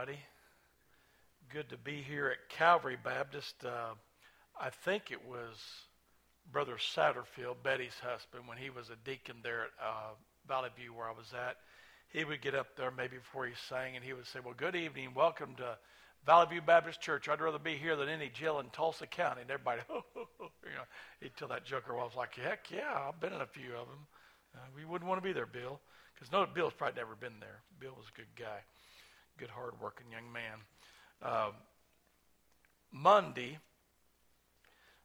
everybody. Good to be here at Calvary Baptist. Uh, I think it was Brother Satterfield, Betty's husband, when he was a deacon there at uh, Valley View where I was at. He would get up there maybe before he sang and he would say, Well, good evening. Welcome to Valley View Baptist Church. I'd rather be here than any jail in Tulsa County. And everybody, oh, oh, oh, you know, he'd tell that joker, well, I was like, Heck yeah, I've been in a few of them. Uh, we wouldn't want to be there, Bill. Because no, Bill's probably never been there. Bill was a good guy good, hard-working young man. Uh, Monday,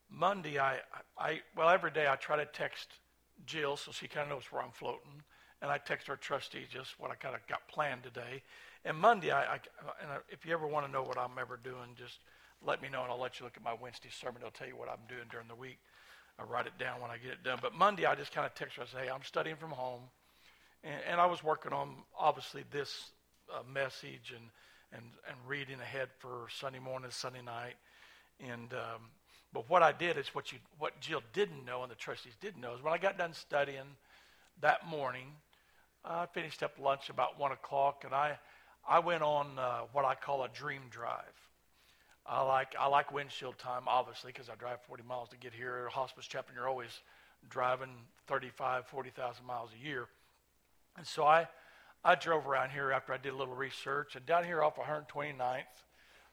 Monday, I, I, well, every day I try to text Jill so she kind of knows where I'm floating, and I text our trustee just what I kind of got planned today. And Monday, I, I and I, if you ever want to know what I'm ever doing, just let me know, and I'll let you look at my Wednesday sermon. It'll tell you what I'm doing during the week. I write it down when I get it done. But Monday, I just kind of text her. I say, hey, I'm studying from home, and, and I was working on obviously this uh, message and, and, and reading ahead for Sunday morning, Sunday night. And, um, but what I did is what, you, what Jill didn't know and the trustees didn't know is when I got done studying that morning, I finished up lunch about 1 o'clock, and I, I went on uh, what I call a dream drive. I like, I like windshield time, obviously, because I drive 40 miles to get here. Hospice chaplain, you're always driving 35, 40,000 miles a year. And so I, I drove around here after I did a little research, and down here off 129th,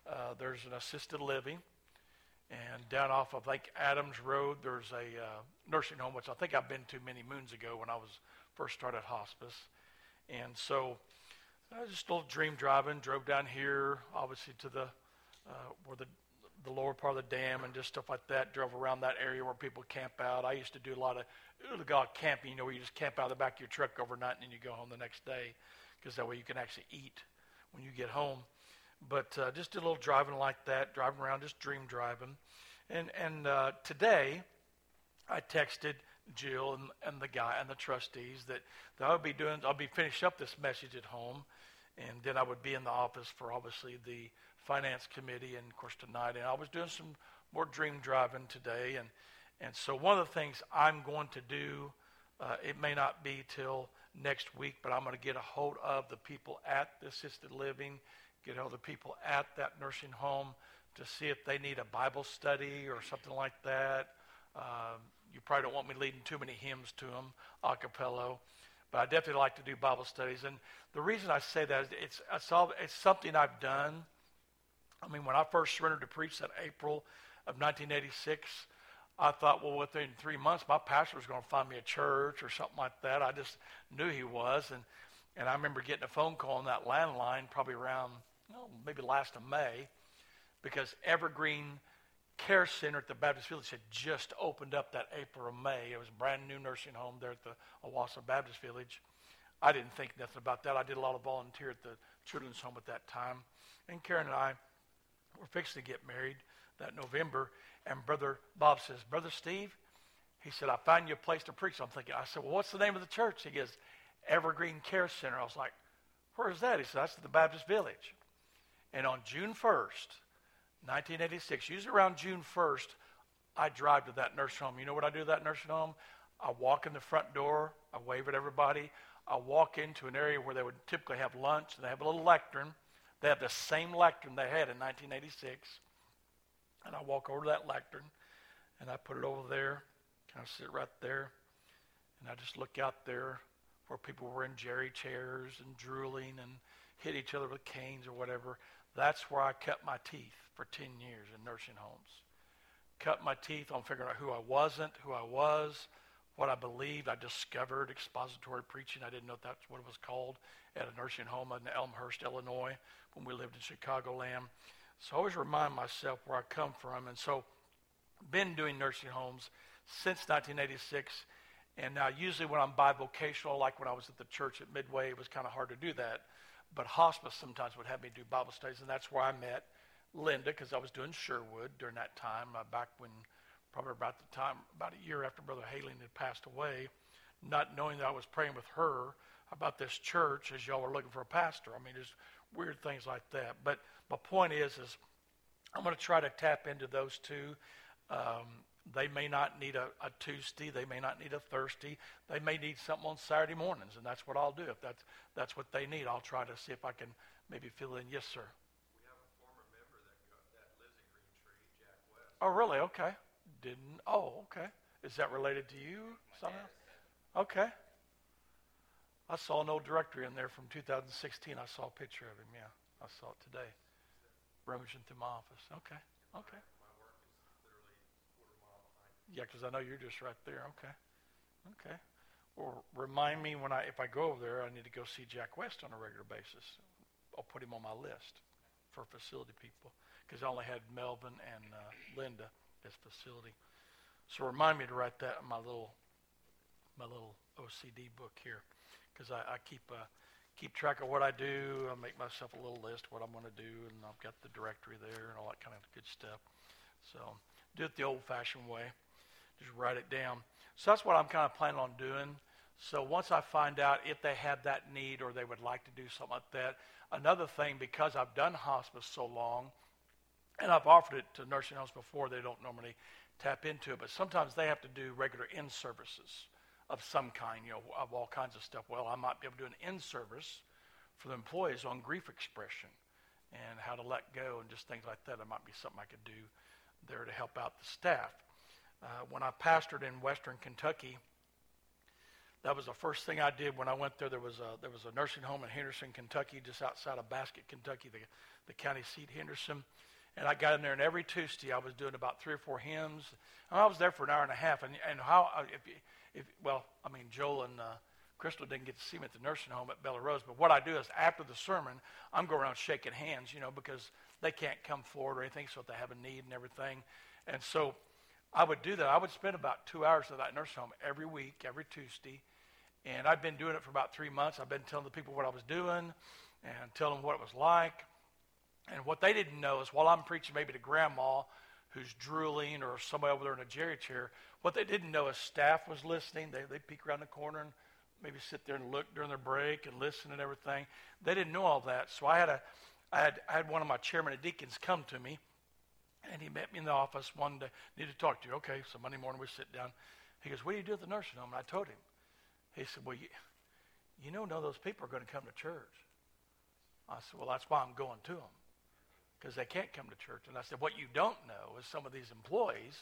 uh, there's an assisted living. And down off of Lake Adams Road, there's a uh, nursing home, which I think I've been to many moons ago when I was first started hospice. And so I just a little dream driving, drove down here, obviously to the uh, where the the lower part of the dam and just stuff like that. Drove around that area where people camp out. I used to do a lot of illegal camping, you know, where you just camp out of the back of your truck overnight and then you go home the next day, because that way you can actually eat when you get home. But uh, just did a little driving like that, driving around, just dream driving. And and uh, today, I texted Jill and, and the guy and the trustees that, that I would be doing. I'll be finish up this message at home, and then I would be in the office for obviously the finance committee, and of course tonight. And I was doing some more dream driving today, and and so one of the things I'm going to do, uh, it may not be till next week, but I'm going to get a hold of the people at the assisted living, get hold of the people at that nursing home to see if they need a Bible study or something like that. Um, you probably don't want me leading too many hymns to them a cappella, but I definitely like to do Bible studies. And the reason I say that is it's, it's, all, it's something I've done I mean, when I first surrendered to preach that April of 1986, I thought, well, within three months, my pastor was going to find me a church or something like that. I just knew he was. And, and I remember getting a phone call on that landline probably around, oh, maybe last of May, because Evergreen Care Center at the Baptist Village had just opened up that April or May. It was a brand new nursing home there at the Owasso Baptist Village. I didn't think nothing about that. I did a lot of volunteer at the children's home at that time. And Karen and I, we're fixing to get married that November. And Brother Bob says, Brother Steve, he said, I find you a place to preach. I'm thinking, I said, well, what's the name of the church? He goes, Evergreen Care Center. I was like, where is that? He said, that's the Baptist Village. And on June 1st, 1986, usually around June 1st, I drive to that nursing home. You know what I do at that nursing home? I walk in the front door. I wave at everybody. I walk into an area where they would typically have lunch, and they have a little lectern. They have the same lectern they had in 1986. And I walk over to that lectern and I put it over there, kind of sit right there. And I just look out there where people were in geri chairs and drooling and hit each other with canes or whatever. That's where I cut my teeth for 10 years in nursing homes. Cut my teeth on figuring out who I wasn't, who I was, what I believed. I discovered expository preaching. I didn't know that's what it was called at a nursing home in Elmhurst, Illinois, when we lived in Chicagoland. So I always remind myself where I come from. And so been doing nursing homes since 1986. And now usually when I'm bivocational, like when I was at the church at Midway, it was kind of hard to do that. But hospice sometimes would have me do Bible studies, and that's where I met Linda because I was doing Sherwood during that time, uh, back when probably about the time, about a year after Brother Halen had passed away, not knowing that I was praying with her about this church as y'all were looking for a pastor. I mean, there's weird things like that. But my point is, is I'm going to try to tap into those two. Um, they may not need a, a, Tuesday. They may not need a Thursday. They may need something on Saturday mornings, and that's what I'll do. If that's that's what they need, I'll try to see if I can maybe fill in. Yes, sir. We have a former member that, got, that lives in Green Tree, Jack West. Oh, really? Okay. Didn't. Oh, okay. Is that related to you somehow? Okay. I saw no directory in there from 2016. I saw a picture of him. Yeah, I saw it today. Rummaging through my office. Okay. Okay. Yeah, because I know you're just right there. Okay. Okay. Well, remind me when I, if I go over there, I need to go see Jack West on a regular basis. I'll put him on my list for facility people because I only had Melvin and uh, Linda as facility. So remind me to write that in my little, my little OCD book here because I, I keep uh, keep track of what I do. I make myself a little list what I'm going to do, and I've got the directory there and all that kind of good stuff. So do it the old-fashioned way. Just write it down. So that's what I'm kind of planning on doing. So once I find out if they have that need or they would like to do something like that, another thing because I've done hospice so long, and I've offered it to nursing homes before, they don't normally tap into it, but sometimes they have to do regular in services of some kind, you know, of all kinds of stuff. Well, I might be able to do an in service for the employees on grief expression and how to let go and just things like that. It might be something I could do there to help out the staff. Uh, when I pastored in Western Kentucky, that was the first thing I did when I went there. There was a there was a nursing home in Henderson, Kentucky, just outside of Baskett, Kentucky, the the county seat, Henderson. And I got in there, and every Tuesday I was doing about three or four hymns. And I was there for an hour and a half. And and how if you, if well, I mean Joel and uh, Crystal didn't get to see me at the nursing home at Bella Rose. But what I do is after the sermon, I'm going around shaking hands, you know, because they can't come forward or anything, so if they have a need and everything. And so I would do that. I would spend about two hours at that nursing home every week, every Tuesday. And I've been doing it for about three months. I've been telling the people what I was doing and telling them what it was like. And what they didn't know is while I'm preaching maybe to grandma who's drooling or somebody over there in a geri chair, what they didn't know is staff was listening. They, they peek around the corner and maybe sit there and look during their break and listen and everything. They didn't know all that. So I had, a, I had, I had one of my chairman of deacons come to me and he met me in the office one day. Need to talk to you. Okay, so Monday morning we sit down. He goes, "What do you do at the nursing home?" And I told him. He said, "Well, you, you know, none of those people are going to come to church." I said, "Well, that's why I'm going to them, because they can't come to church." And I said, "What you don't know is some of these employees.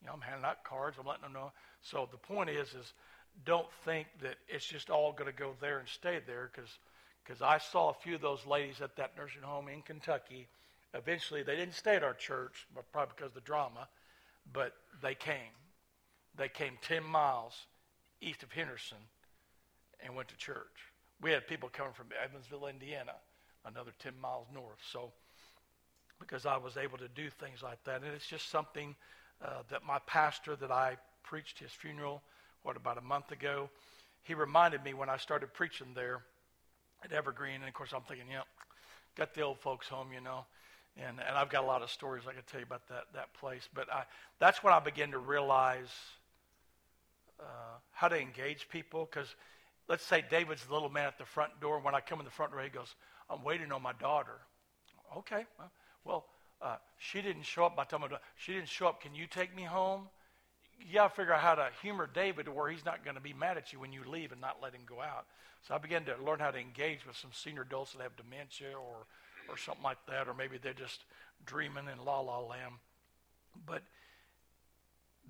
You know, I'm handing out cards. I'm letting them know. So the point is, is don't think that it's just all going to go there and stay there, because." Because I saw a few of those ladies at that nursing home in Kentucky Eventually, they didn't stay at our church, probably because of the drama, but they came. They came 10 miles east of Henderson and went to church. We had people coming from Evansville, Indiana, another 10 miles north. So, because I was able to do things like that. And it's just something uh, that my pastor that I preached his funeral, what, about a month ago, he reminded me when I started preaching there at Evergreen. And of course, I'm thinking, yep, got the old folks home, you know and and I've got a lot of stories I could tell you about that that place. But I, that's when I began to realize uh, how to engage people. Because let's say David's the little man at the front door. When I come in the front door, he goes, "I'm waiting on my daughter." Okay, well, uh, she didn't show up. By the time she didn't show up, can you take me home? You got to figure out how to humor David to where he's not going to be mad at you when you leave and not let him go out. So I began to learn how to engage with some senior adults that have dementia or or something like that, or maybe they're just dreaming in la la land. But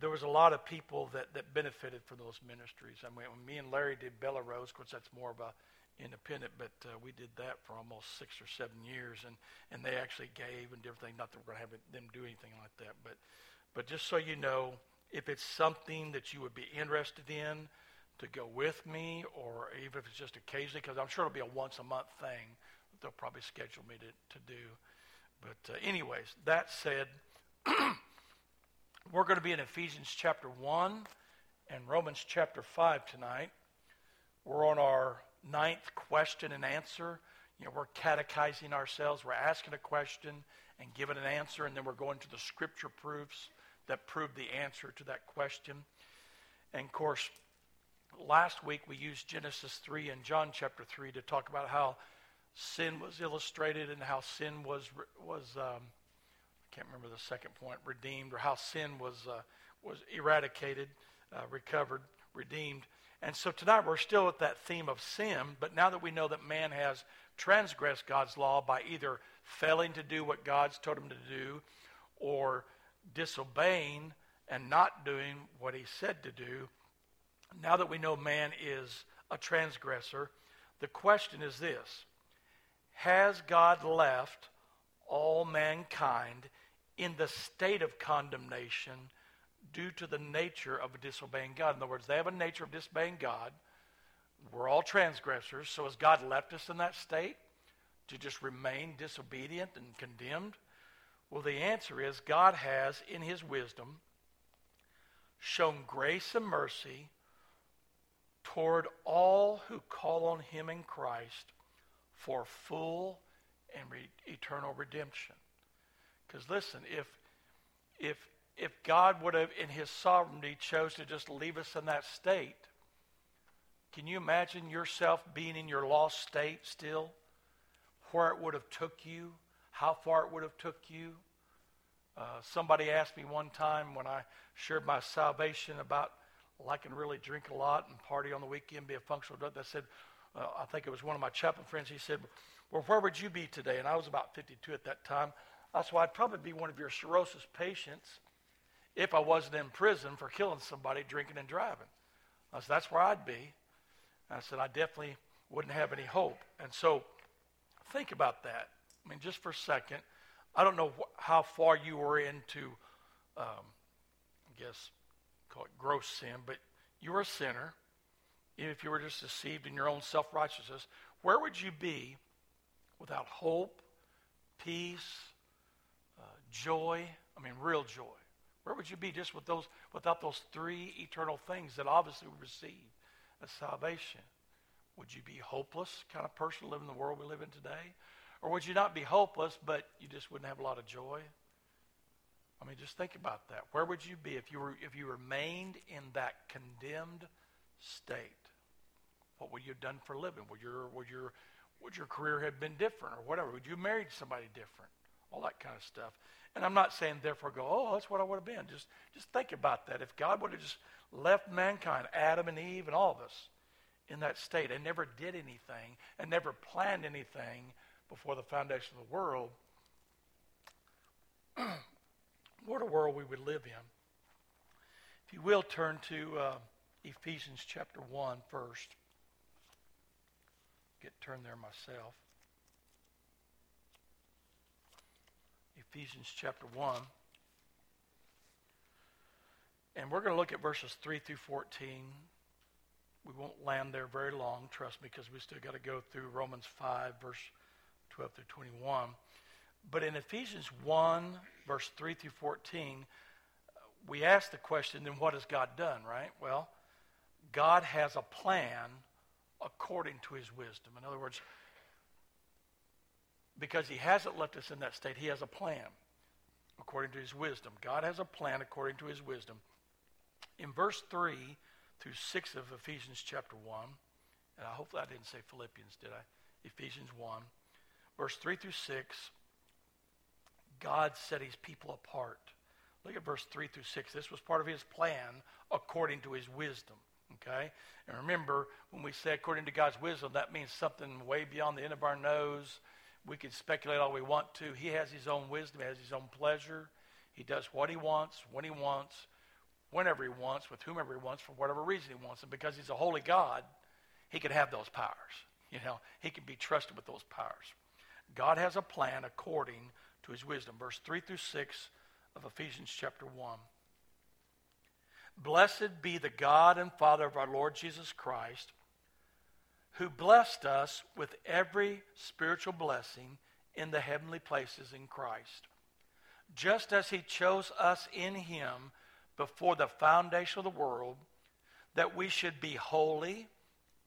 there was a lot of people that, that benefited from those ministries. I mean, when me and Larry did Bella Rose, of course, that's more of a independent, but uh, we did that for almost six or seven years, and, and they actually gave and everything. Not that we're going to have them do anything like that, but but just so you know, if it's something that you would be interested in, to go with me, or even if it's just occasionally, because I'm sure it'll be a once a month thing they'll probably schedule me to, to do. But, uh, anyways, that said, we're going to be in Ephesians chapter 1 and Romans chapter 5 tonight. We're on our ninth question and answer. You know, we're catechizing ourselves. We're asking a question and giving an answer, and then we're going to the scripture proofs that prove the answer to that question. And of course, last week we used Genesis 3 and John chapter 3 to talk about how sin was illustrated and how sin was was um, I can't remember the second point redeemed or how sin was uh, was eradicated, uh, recovered, redeemed. And so tonight we're still at that theme of sin, but now that we know that man has transgressed God's law by either failing to do what God's told him to do or disobeying and not doing what he said to do. Now that we know man is a transgressor, the question is this Has God left all mankind in the state of condemnation due to the nature of disobeying God? In other words, they have a nature of disobeying God. We're all transgressors, so has God left us in that state to just remain disobedient and condemned? Well, the answer is God has, in his wisdom, shown grace and mercy toward all who call on him in Christ for full and re- eternal redemption. Because listen, if if if God would have in his sovereignty chose to just leave us in that state, can you imagine yourself being in your lost state still? Where it would have took you, how far it would have took you? Uh, somebody asked me one time when I shared my salvation about liking really drink a lot and party on the weekend, be a functional drug. They said, uh, I think it was one of my chaplain friends. He said, "Well, where would you be today?" And I was about 52 at that time. I said, "I'd probably be one of your cirrhosis patients if I wasn't in prison for killing somebody, drinking and driving." I said, "That's where I'd be." I said, "I definitely wouldn't have any hope." And so, think about that. I mean, just for a second. I don't know wh- how far you were into, um, I guess, call it gross sin, but you were a sinner. Even if you were just deceived in your own self righteousness, where would you be without hope, peace, uh, joy? I mean, real joy. Where would you be just with those, without those three eternal things that obviously we receive as salvation? Would you be hopeless kind of person living in the world we live in today? Or would you not be hopeless, but you just wouldn't have a lot of joy? I mean, just think about that. Where would you be if you were if you remained in that condemned state? What would you have done for a living? Would your would your would your career have been different or whatever? Would you have married somebody different? All that kind of stuff. And I'm not saying therefore go, oh, that's what I would have been. Just just think about that. If God would have just left mankind, Adam and Eve and all of us, in that state and never did anything and never planned anything before the foundation of the world, what a world we would live in. If you will, turn to uh, Ephesians chapter 1 first. Get turned there myself. Ephesians chapter 1. And we're going to look at verses 3 through 14. We won't land there very long, trust me, because we still got to go through Romans 5, verse 12 through 21. But in Ephesians 1, verse 3 through 14, we ask the question then what has God done, right? Well, God has a plan according to his wisdom. In other words, because he hasn't left us in that state, he has a plan according to his wisdom. God has a plan according to his wisdom. In verse 3 through 6 of Ephesians chapter 1, and I hopefully I didn't say Philippians, did I? Ephesians 1, verse 3 through 6, God set his people apart. Look at verse 3 through 6. This was part of his plan according to his wisdom. Okay? And remember, when we say according to God's wisdom, that means something way beyond the end of our nose. We can speculate all we want to. He has his own wisdom, he has his own pleasure. He does what he wants, when he wants, whenever he wants, with whomever he wants, for whatever reason he wants. And because he's a holy God, he can have those powers. You know, he can be trusted with those powers. God has a plan according to his wisdom. Verse 3 through 6 of Ephesians chapter 1. Blessed be the God and Father of our Lord Jesus Christ, who blessed us with every spiritual blessing in the heavenly places in Christ, just as he chose us in him before the foundation of the world, that we should be holy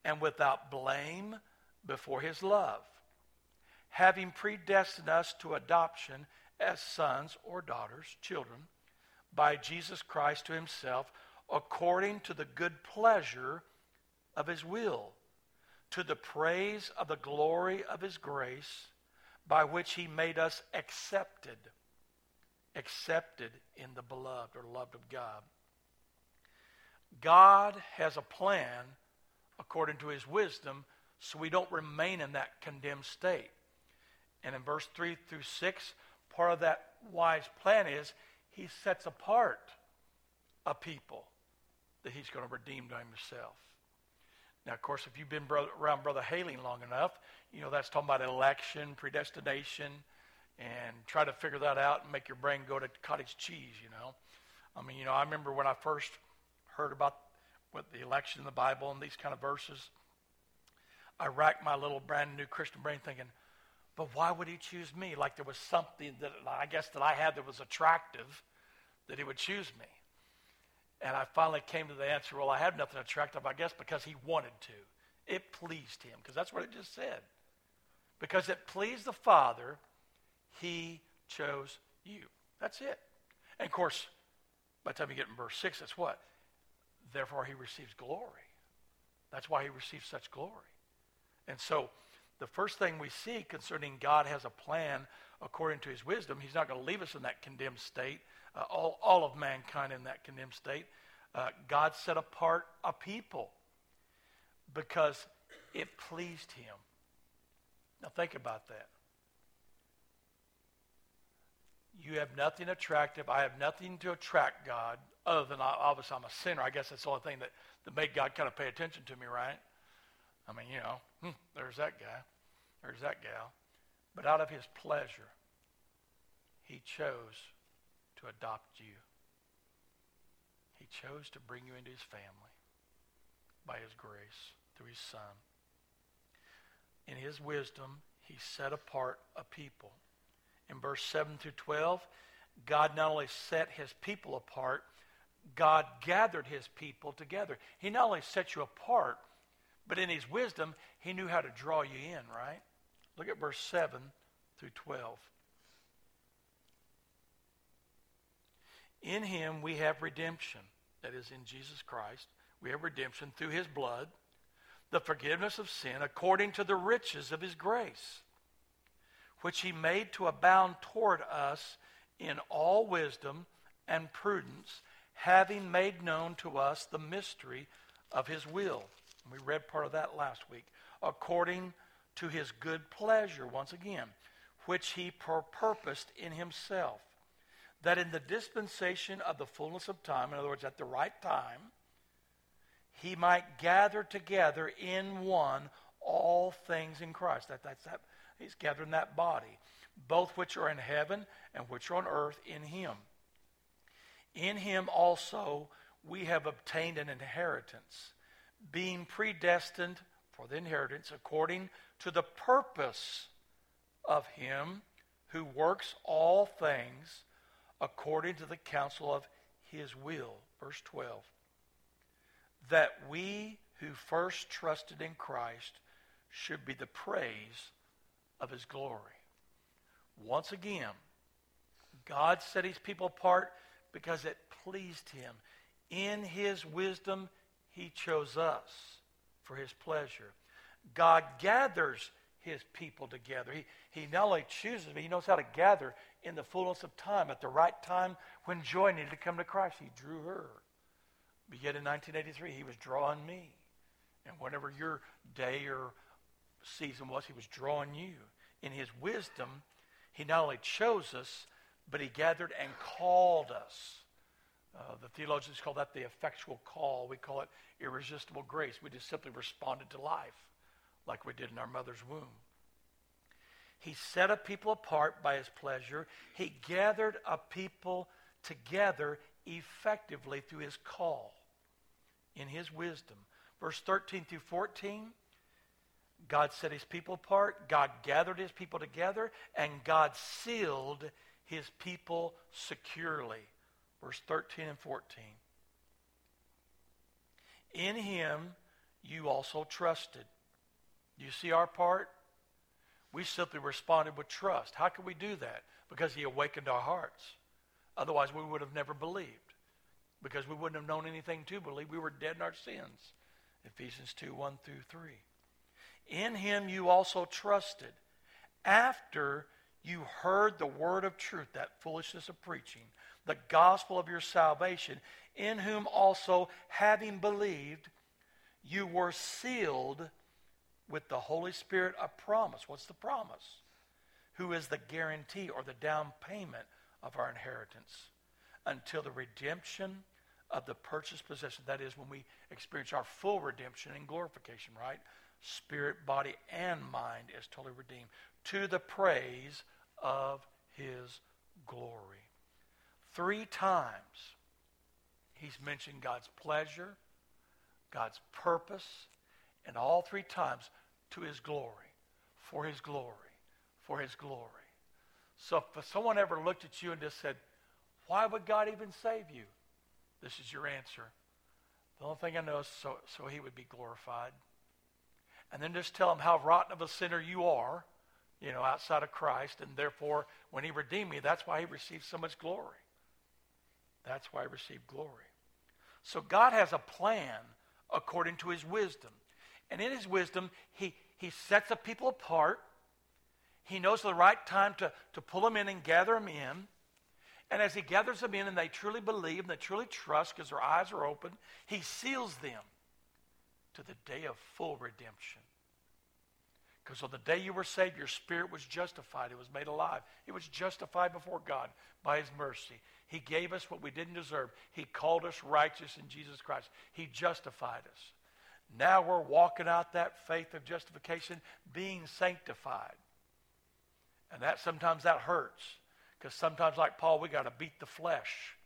and without blame before his love having predestined us to adoption as sons or daughters, children, by Jesus Christ to himself, according to the good pleasure of his will, to the praise of the glory of his grace, by which he made us accepted, accepted in the beloved or loved of God. God has a plan, according to his wisdom, so we don't remain in that condemned state. And in verse 3 through 6, part of that wise plan is he sets apart a people that he's going to redeem to himself. Now, of course, if you've been brother, around Brother Hailing long enough, you know that's talking about election, predestination, and try to figure that out and make your brain go to cottage cheese, you know. I mean, you know, I remember when I first heard about what the election in the Bible and these kind of verses, I racked my little brand new Christian brain thinking, but why would he choose me? Like there was something that I guess that I had that was attractive that he would choose me. And I finally came to the answer, well, I had nothing attractive, I guess, because he wanted to. It pleased him, because that's what it just said. Because it pleased the Father, he chose you. That's it. And of course, by the time you get in verse 6, it's what? Therefore, he receives glory. That's why he receives such glory. And so, the first thing we see concerning God has a plan according to his wisdom. He's not going to leave us in that condemned state, uh, all, all of mankind in that condemned state. Uh, God set apart a people because it pleased him. Now, think about that. You have nothing attractive. I have nothing to attract God other than obviously I'm a sinner. I guess that's the only thing that, that made God kind of pay attention to me, right? I mean, you know, hmm, there's that guy, there's that gal. But out of his pleasure, he chose to adopt you. He chose to bring you into his family by his grace through his son. In his wisdom, he set apart a people. In verse 7 through 12, God not only set his people apart, God gathered his people together. He not only set you apart, but in his wisdom, he knew how to draw you in, right? Look at verse 7 through 12. In him we have redemption, that is, in Jesus Christ. We have redemption through his blood, the forgiveness of sin according to the riches of his grace, which he made to abound toward us in all wisdom and prudence, having made known to us the mystery of his will. We read part of that last week. According to his good pleasure, once again, which he purposed in himself, that in the dispensation of the fullness of time, in other words, at the right time, he might gather together in one all things in Christ. That, that's that. He's gathering that body, both which are in heaven and which are on earth in him. In him also we have obtained an inheritance, being predestined for the inheritance according to the purpose of him who works all things according to the counsel of his will. Verse 12. That we who first trusted in Christ should be the praise of his glory. Once again, God set his people apart because it pleased him. In his wisdom, he chose us for his pleasure. God gathers his people together. He, he not only chooses, but he knows how to gather in the fullness of time, at the right time when joy needed to come to Christ. He drew her. But yet in 1983, he was drawing me. And whatever your day or season was, he was drawing you. In his wisdom, he not only chose us, but he gathered and called us. Uh, the theologians call that the effectual call. We call it irresistible grace. We just simply responded to life like we did in our mother's womb. He set a people apart by his pleasure. He gathered a people together effectively through his call in his wisdom. Verse 13 through 14 God set his people apart, God gathered his people together, and God sealed his people securely. Verse 13 and 14. In him you also trusted. Do you see our part? We simply responded with trust. How can we do that? Because he awakened our hearts. Otherwise, we would have never believed. Because we wouldn't have known anything to believe. We were dead in our sins. Ephesians 2 1 through 3. In him you also trusted after you heard the word of truth, that foolishness of preaching, the gospel of your salvation, in whom also, having believed, you were sealed with the Holy Spirit a promise. What's the promise? Who is the guarantee or the down payment of our inheritance until the redemption of the purchased possession. That is, when we experience our full redemption and glorification, right? Spirit, body, and mind is totally redeemed to the praise of his glory. Three times he's mentioned God's pleasure, God's purpose, and all three times to his glory, for his glory, for his glory. So if someone ever looked at you and just said, Why would God even save you? This is your answer. The only thing I know is so, so he would be glorified. And then just tell him how rotten of a sinner you are, you know, outside of Christ. And therefore, when he redeemed me, that's why he received so much glory. That's why I received glory. So God has a plan according to his wisdom. And in his wisdom, he, he sets the people apart. He knows the right time to, to pull them in and gather them in. And as he gathers them in and they truly believe and they truly trust because their eyes are open, he seals them to the day of full redemption. Because on the day you were saved, your spirit was justified. It was made alive. It was justified before God by his mercy. He gave us what we didn't deserve. He called us righteous in Jesus Christ. He justified us. Now we're walking out that faith of justification, being sanctified. And that sometimes that hurts. Because sometimes, like Paul, we got to beat the flesh.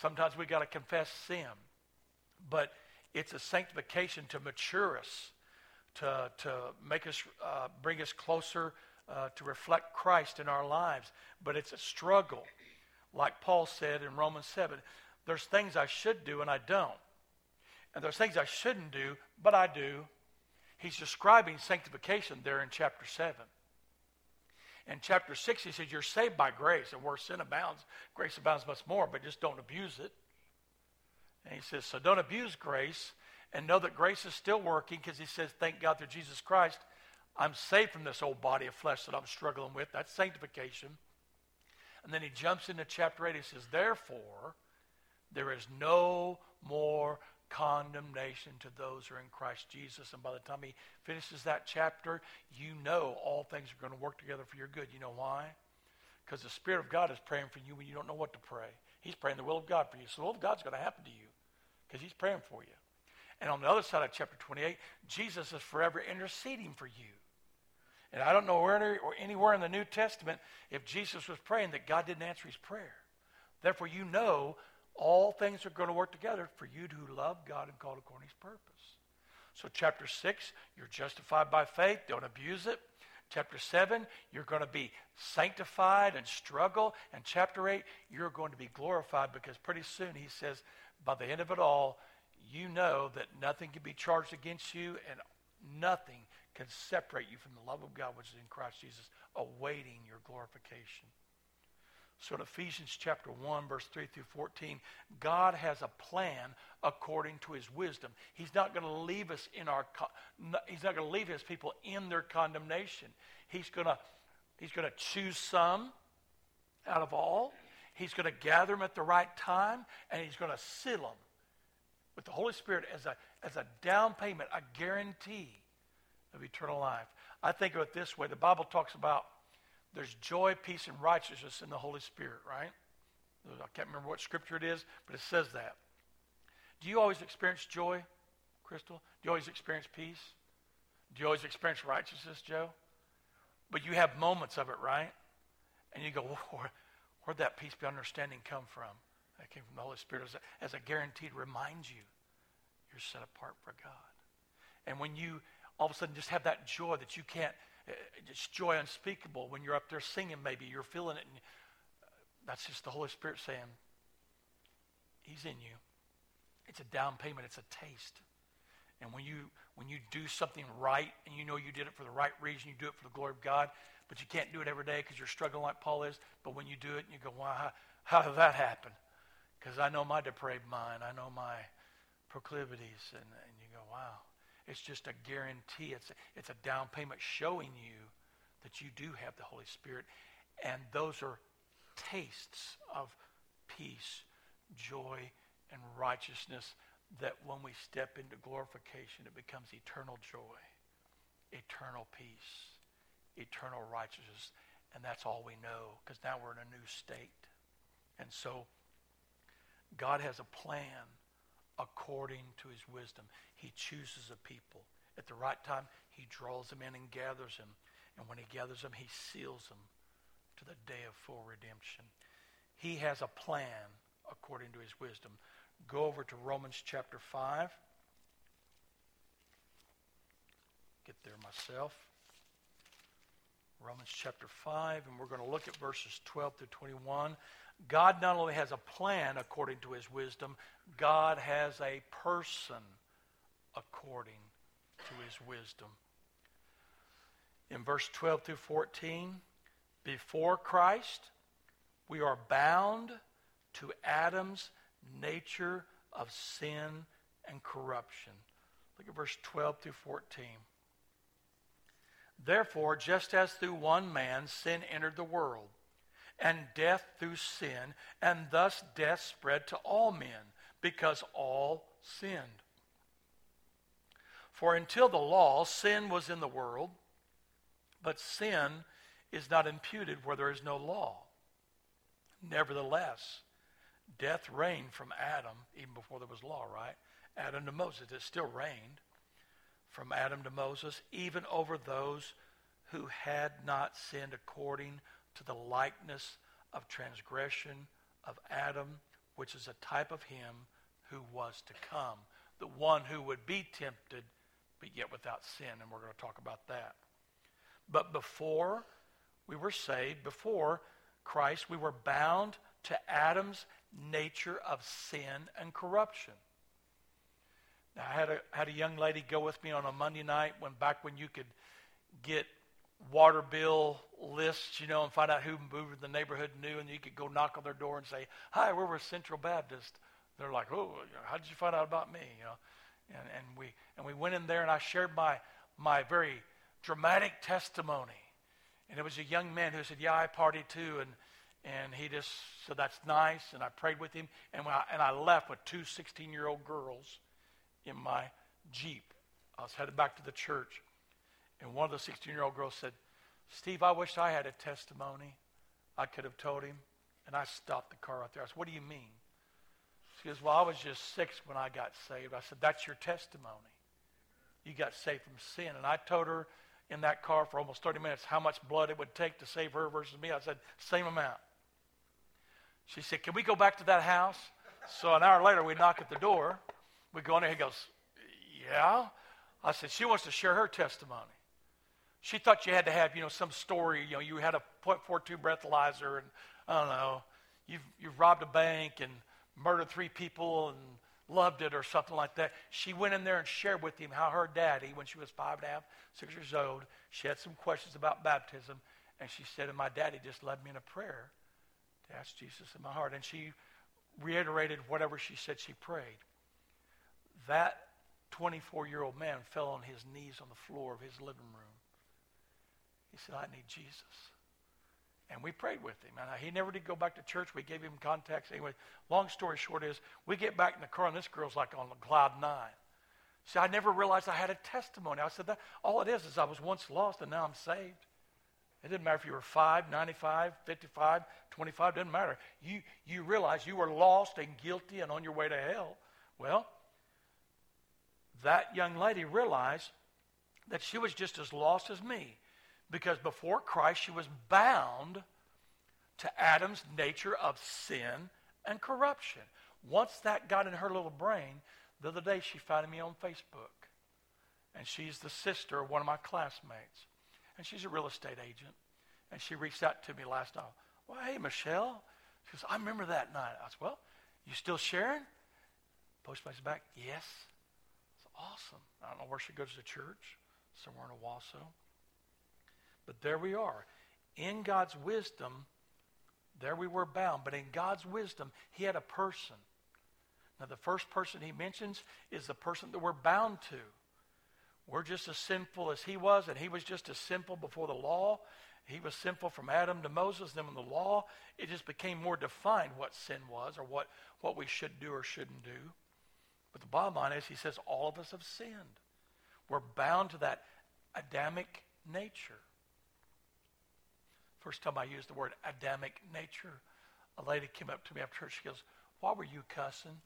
Sometimes we got to confess sin. But it's a sanctification to mature us, to, to make us, uh, bring us closer uh, to reflect Christ in our lives. But it's a struggle. Like Paul said in Romans 7, there's things I should do and I don't. And there's things I shouldn't do, but I do. He's describing sanctification there in chapter 7. In chapter 6, he says, You're saved by grace, and where sin abounds, grace abounds much more, but just don't abuse it. And he says, So don't abuse grace, and know that grace is still working, because he says, Thank God through Jesus Christ, I'm saved from this old body of flesh that I'm struggling with. That's sanctification. And then he jumps into chapter 8. He says, Therefore, there is no more condemnation to those who are in Christ Jesus. And by the time he finishes that chapter, you know all things are going to work together for your good. You know why? Because the Spirit of God is praying for you when you don't know what to pray. He's praying the will of God for you. So the will of God's going to happen to you because he's praying for you. And on the other side of chapter 28, Jesus is forever interceding for you. And I don't know where or anywhere in the New Testament if Jesus was praying that God didn't answer his prayer. Therefore, you know all things are going to work together for you who love God and called according to his purpose. So, chapter 6, you're justified by faith. Don't abuse it. Chapter 7, you're going to be sanctified and struggle. And chapter 8, you're going to be glorified because pretty soon he says, by the end of it all, you know that nothing can be charged against you and nothing can separate you from the love of God which is in Christ Jesus, awaiting your glorification. So in Ephesians chapter 1, verse 3 through 14, God has a plan according to his wisdom. He's not going to leave us in our he's not going to leave his people in their condemnation. He's going to he's going to choose some out of all. He's going to gather them at the right time and he's going to seal them with the Holy Spirit as a as a down payment, a guarantee of eternal life. I think of it this way. The Bible talks about there's joy, peace, and righteousness in the Holy Spirit, right? I can't remember what scripture it is, but it says that. Do you always experience joy, Crystal? Do you always experience peace? Do you always experience righteousness, Joe? But you have moments of it, right? And you go, where, where'd that peace be understanding come from? That came from the Holy Spirit as a, as a guarantee to remind you you're set apart for God. And when you all of a sudden just have that joy that you can't eh, it's joy unspeakable when you're up there singing maybe you're feeling it and uh, that's just the holy spirit saying he's in you. It's a down payment it's a taste. And when you when you do something right and you know you did it for the right reason you do it for the glory of god but you can't do it every day because you're struggling like paul is but when you do it and you go wow how, how did that happen? Because i know my depraved mind i know my proclivities and, and you go wow it's just a guarantee. It's a, it's a down payment showing you that you do have the Holy Spirit. And those are tastes of peace, joy, and righteousness that when we step into glorification, it becomes eternal joy. eternal peace, eternal righteousness. And that's all we know because now we're in a new state. And so God has a plan according to his wisdom. He chooses a people. At the right time, he draws them in and gathers them. And when he gathers them, he seals them to the day of full redemption. He has a plan according to his wisdom. Go over to Romans chapter 5. Get there myself. Romans chapter 5, and we're going to look at verses 12 through 21. God not only has a plan according to his wisdom, God has a person according to his wisdom. In verse 12 through 14, before Christ, we are bound to Adam's nature of sin and corruption. Look at verse 12 through 14. Therefore, just as through one man sin entered the world, and death through sin, and thus death spread to all men, because all sinned. For until the law, sin was in the world, but sin is not imputed where there is no law. Nevertheless, death reigned from Adam, even before there was law, right? Adam to Moses. It still reigned from Adam to Moses, even over those who had not sinned according to the likeness of transgression of Adam, which is a type of him who was to come, the one who would be tempted, but yet without sin. And we're going to talk about that. But before we were saved, before Christ, we were bound to Adam's nature of sin and corruption. Now, I had a, had a young lady go with me on a Monday night when back when you could get water bill lists, you know, and find out who moved in the neighborhood knew, and you could go knock on their door and say, "Hi, we're with Central Baptist." They're like, "Oh, how did you find out about me?" You know, and and we and we went in there, and I shared my my very dramatic testimony, and it was a young man who said, "Yeah, I partied too," and and he just said, "That's nice," and I prayed with him, and I, and I left with two 16-year-old girls in my jeep. I was headed back to the church. And one of the 16 year old girls said, Steve, I wish I had a testimony. I could have told him. And I stopped the car right there. I said, What do you mean? She goes, Well, I was just six when I got saved. I said, That's your testimony. You got saved from sin. And I told her in that car for almost 30 minutes how much blood it would take to save her versus me. I said, Same amount. She said, Can we go back to that house? So an hour later, we knock at the door. We go in there. He goes, Yeah. I said, She wants to share her testimony. She thought you had to have, you know, some story. You know, you had a .42 breathalyzer, and I don't know, you've you've robbed a bank and murdered three people and loved it or something like that. She went in there and shared with him how her daddy, when she was five and a half, six years old, she had some questions about baptism, and she said, "And my daddy just led me in a prayer to ask Jesus in my heart." And she reiterated whatever she said she prayed. That 24 year old man fell on his knees on the floor of his living room he said, I need Jesus. And we prayed with him. And he never did go back to church. We gave him contacts. Anyway, long story short is we get back in the car, and this girl's like on cloud nine. See, I never realized I had a testimony. I said, that all it is is I was once lost, and now I'm saved. It didn't matter if you were 5, 95, 55, 25, doesn't matter. You, you realize you were lost and guilty and on your way to hell. Well, that young lady realized that she was just as lost as me. Because before Christ, she was bound to Adam's nature of sin and corruption. Once that got in her little brain, the other day she found me on Facebook. And she's the sister of one of my classmates. And she's a real estate agent. And she reached out to me last night. Well, hey, Michelle. She goes, I remember that night. I said, well, you still sharing? Postmates back, yes. It's awesome. I don't know where she goes to church, somewhere in Owasso. But there we are. In God's wisdom, there we were bound. But in God's wisdom, He had a person. Now, the first person He mentions is the person that we're bound to. We're just as sinful as He was, and He was just as sinful before the law. He was sinful from Adam to Moses. Then, in the law, it just became more defined what sin was or what, what we should do or shouldn't do. But the bottom line is, He says all of us have sinned. We're bound to that Adamic nature. First time I used the word Adamic nature, a lady came up to me after church. She goes, Why were you cussing?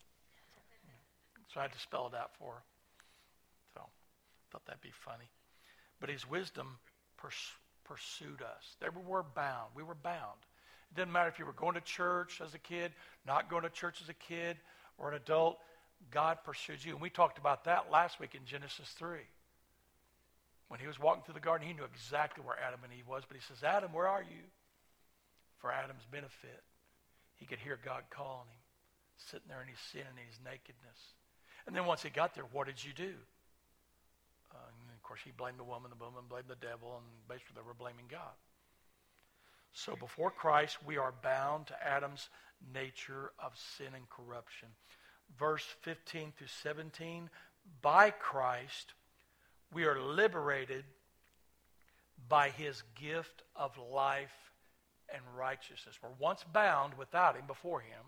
So I had to spell it out for her. So I thought that'd be funny. But his wisdom pers- pursued us. They were bound. We were bound. It didn't matter if you were going to church as a kid, not going to church as a kid, or an adult. God pursued you. And we talked about that last week in Genesis 3. When he was walking through the garden, he knew exactly where Adam and Eve was. But he says, Adam, where are you? For Adam's benefit, he could hear God calling him, sitting there in his sin and his nakedness. And then once he got there, what did you do? Uh, of course, he blamed the woman, the woman blamed the devil, and basically they were blaming God. So before Christ, we are bound to Adam's nature of sin and corruption. Verse 15 through 17, by Christ, we are liberated by his gift of life and righteousness. We're once bound without him before him,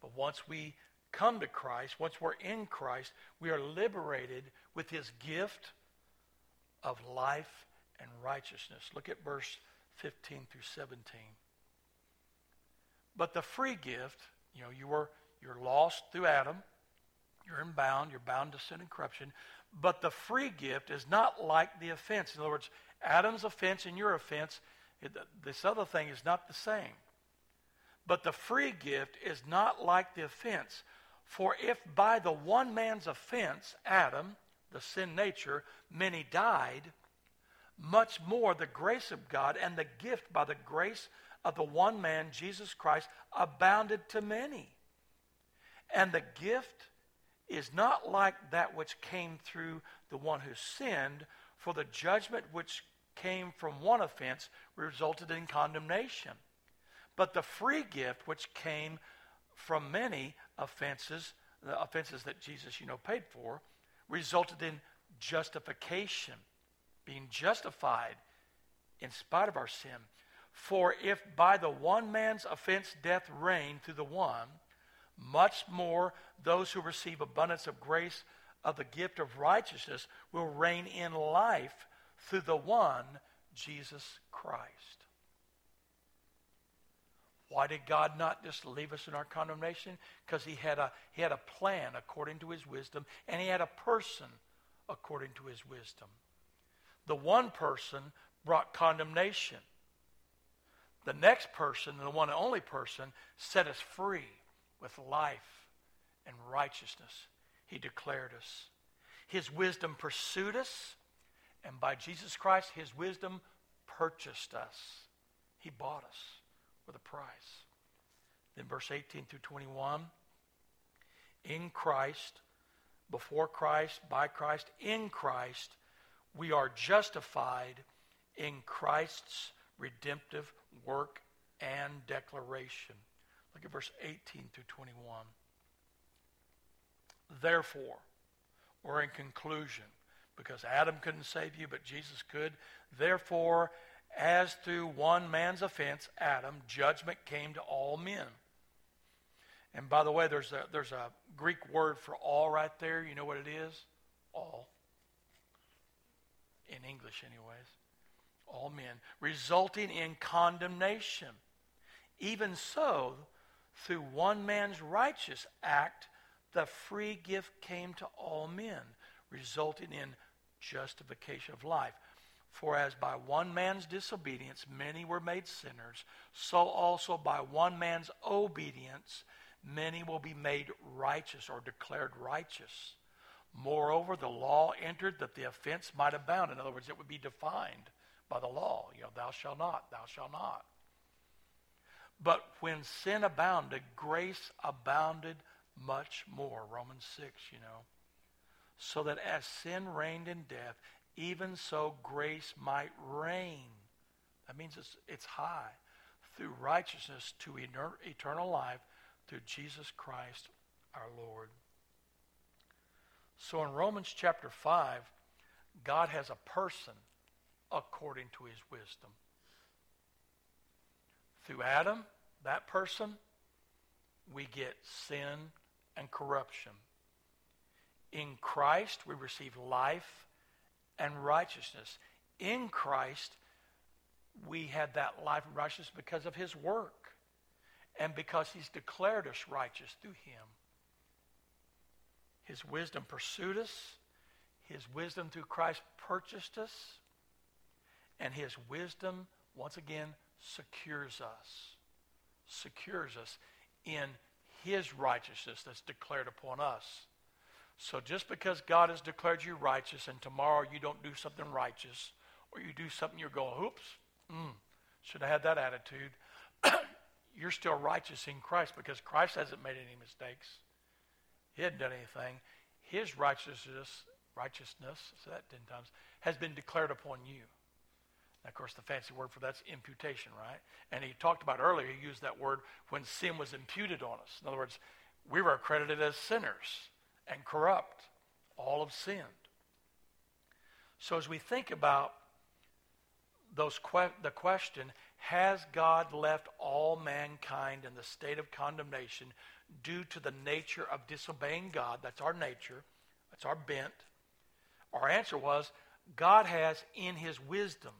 but once we come to Christ, once we're in Christ, we are liberated with his gift of life and righteousness. Look at verse 15 through 17. But the free gift, you know, you were you're lost through Adam, you're bound, you're bound to sin and corruption. But the free gift is not like the offense. In other words, Adam's offense and your offense, it, this other thing is not the same. But the free gift is not like the offense. For if by the one man's offense, Adam, the sin nature, many died, much more the grace of God and the gift by the grace of the one man, Jesus Christ, abounded to many. And the gift is not like that which came through the one who sinned, for the judgment which came from one offense resulted in condemnation. But the free gift which came from many offenses, the offenses that Jesus, you know, paid for, resulted in justification, being justified in spite of our sin. For if by the one man's offense death reigned through the one, much more those who receive abundance of grace of the gift of righteousness will reign in life through the one, Jesus Christ. Why did God not just leave us in our condemnation? Because he had a he had a plan according to his wisdom, and he had a person according to his wisdom. The one person brought condemnation. The next person, the one and only person, set us free with life and righteousness. He declared us. His wisdom pursued us, and by Jesus Christ, his wisdom purchased us. He bought us with a price. Then verse 18 through 21 in Christ, before Christ, by Christ, in Christ, we are justified in Christ's redemptive work and declaration. Look at verse 18 through 21. Therefore, or in conclusion, because Adam couldn't save you, but Jesus could, therefore, as through one man's offense, Adam, judgment came to all men. And by the way, there's a, there's a Greek word for all right there. You know what it is? All. In English, anyways. All men. Resulting in condemnation. Even so, through one man's righteous act, the free gift came to all men, resulting in justification of life. For as by one man's disobedience many were made sinners, so also by one man's obedience many will be made righteous or declared righteous. Moreover, the law entered that the offense might abound. In other words, it would be defined by the law. You know, thou shalt not, thou shalt not. But when sin abounded, grace abounded much more. Romans 6, you know. So that as sin reigned in death, even so grace might reign. That means it's, it's high. Through righteousness to eternal life through Jesus Christ our Lord. So in Romans chapter 5, God has a person according to his wisdom. Through Adam, that person, we get sin and corruption. In Christ, we receive life and righteousness. In Christ, we had that life of righteousness because of his work and because he's declared us righteous through him. His wisdom pursued us. His wisdom through Christ purchased us. And his wisdom, once again, secures us. Secures us in his righteousness that's declared upon us. So just because God has declared you righteous and tomorrow you don't do something righteous or you do something you're going, oops, mm, should have had that attitude. you're still righteous in Christ because Christ hasn't made any mistakes. He hadn't done anything. His righteousness, righteousness, that ten times, has been declared upon you. Of course, the fancy word for that's imputation, right? And he talked about earlier, he used that word when sin was imputed on us. In other words, we were accredited as sinners and corrupt. All have sinned. So as we think about those que- the question, has God left all mankind in the state of condemnation due to the nature of disobeying God? That's our nature. That's our bent. Our answer was God has, in his wisdom,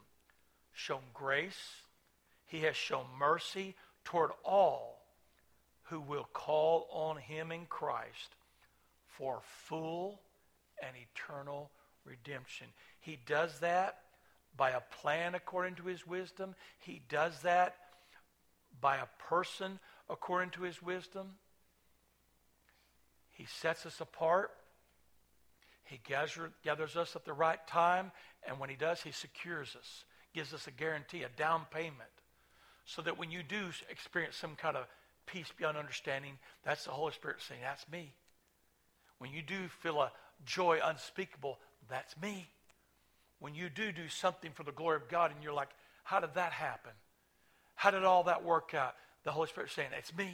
shown grace. He has shown mercy toward all who will call on him in Christ for full and eternal redemption. He does that by a plan according to his wisdom. He does that by a person according to his wisdom. He sets us apart. He gather, gathers us at the right time. And when he does, he secures us, gives us a guarantee, a down payment. So that when you do experience some kind of peace beyond understanding, that's the Holy Spirit saying, That's me. When you do feel a joy unspeakable, that's me. When you do do something for the glory of God and you're like, how did that happen? How did all that work out? The Holy Spirit saying, it's me.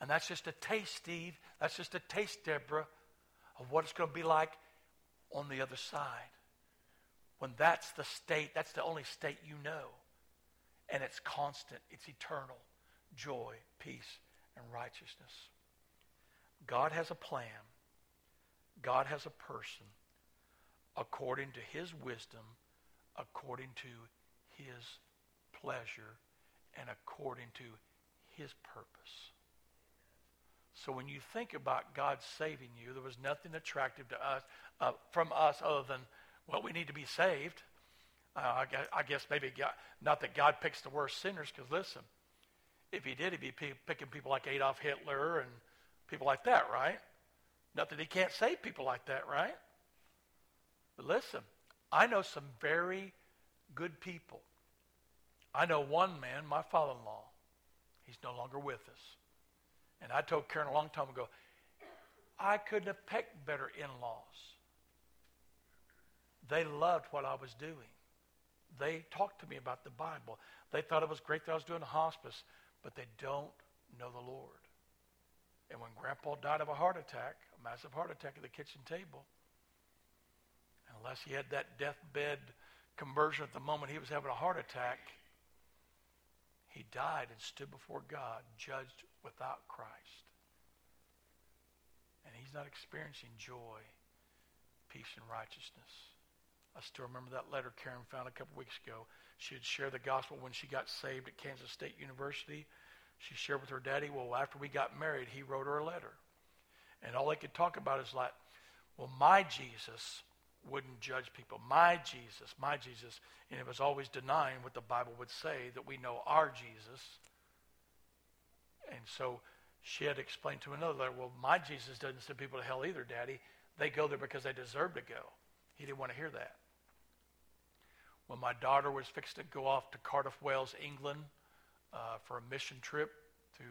And that's just a taste, Steve. That's just a taste, Deborah, of what it's going to be like on the other side. When that's the state, that's the only state you know. And it's constant, it's eternal joy, peace, and righteousness. God has a plan. God has a person according to his wisdom, according to his pleasure, and according to his purpose. So when you think about God saving you, there was nothing attractive to us uh, from us other than, well, we need to be saved. Uh, I, guess, I, guess, maybe God, not that God picks the worst sinners, because listen, if he did, he'd be picking people like Adolf Hitler and people like that, right? Not that he can't save people like that, right? But listen, I know some very good people. I know one man, my father-in-law. He's no longer with us. And I told Karen a long time ago, I couldn't have picked better in-laws. They loved what I was doing. They talked to me about the Bible. They thought it was great that I was doing hospice, but they don't know the Lord. And when Grandpa died of a heart attack, a massive heart attack at the kitchen table, unless he had that deathbed conversion at the moment he was having a heart attack, he died and stood before God, judged without Christ. And he's not experiencing joy, peace, and righteousness. I still remember that letter Karen found a couple weeks ago. She had shared the gospel when she got saved at Kansas State University. She shared with her daddy, well, after we got married, he wrote her a letter. And all they could talk about is like, well, my Jesus wouldn't judge people. My Jesus, my Jesus. And it was always denying what the Bible would say that we know our Jesus. And so she had explained to another letter, well, my Jesus doesn't send people to hell either, Daddy. They go there because they deserve to go. He didn't want to hear that. When my daughter was fixed to go off to Cardiff, Wales, England, uh, for a mission trip to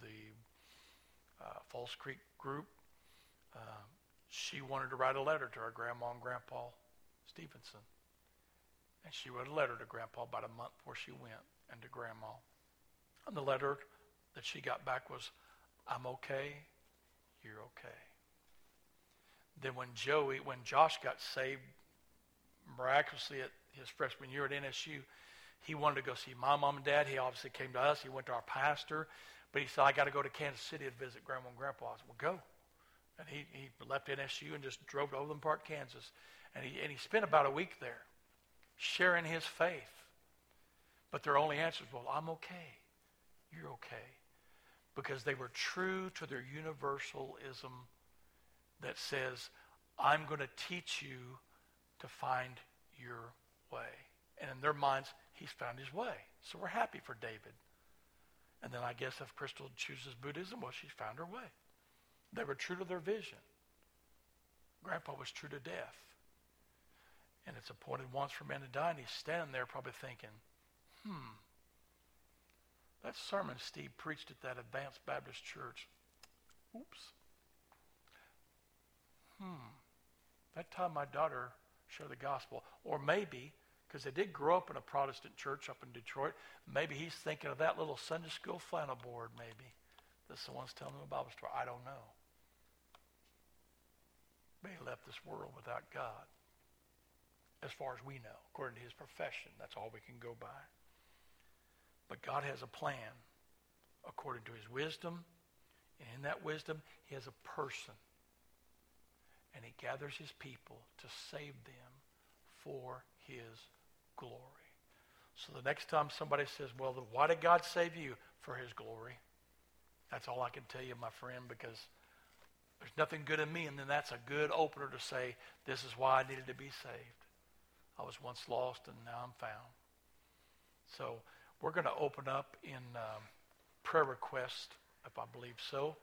the uh, Falls Creek group, uh, she wanted to write a letter to her grandma and grandpa Stevenson. And she wrote a letter to grandpa about a month before she went and to grandma. And the letter that she got back was, I'm okay, you're okay. Then when Joey, when Josh got saved miraculously at his freshman year at NSU, he wanted to go see my mom and dad. He obviously came to us. He went to our pastor. But he said, I got to go to Kansas City to visit grandma and grandpa. I said, well, go. And he, he left NSU and just drove to Overland Park, Kansas. And he, and he spent about a week there sharing his faith. But their only answer was, well, I'm okay. You're okay. Because they were true to their universalism that says, I'm going to teach you to find your way. And in their minds, he's found his way. So we're happy for David. And then I guess if Crystal chooses Buddhism, well, she's found her way. They were true to their vision. Grandpa was true to death. And it's appointed once for men to die, and he's standing there probably thinking, hmm, that sermon Steve preached at that Advanced Baptist Church, oops. Hmm, that time my daughter shared the gospel. Or maybe, because they did grow up in a Protestant church up in Detroit, maybe he's thinking of that little Sunday school flannel board, maybe. That someone's telling him a Bible story. I don't know. But he left this world without God as far as we know, according to his profession. That's all we can go by. But God has a plan according to his wisdom. And in that wisdom, he has a person. And he gathers his people to save them for his glory. So the next time somebody says, well, then why did God save you? For his glory. That's all I can tell you, my friend, because there's nothing good in me. And then that's a good opener to say, this is why I needed to be saved. I was once lost and now I'm found. So we're going to open up in um, prayer request, if I believe so.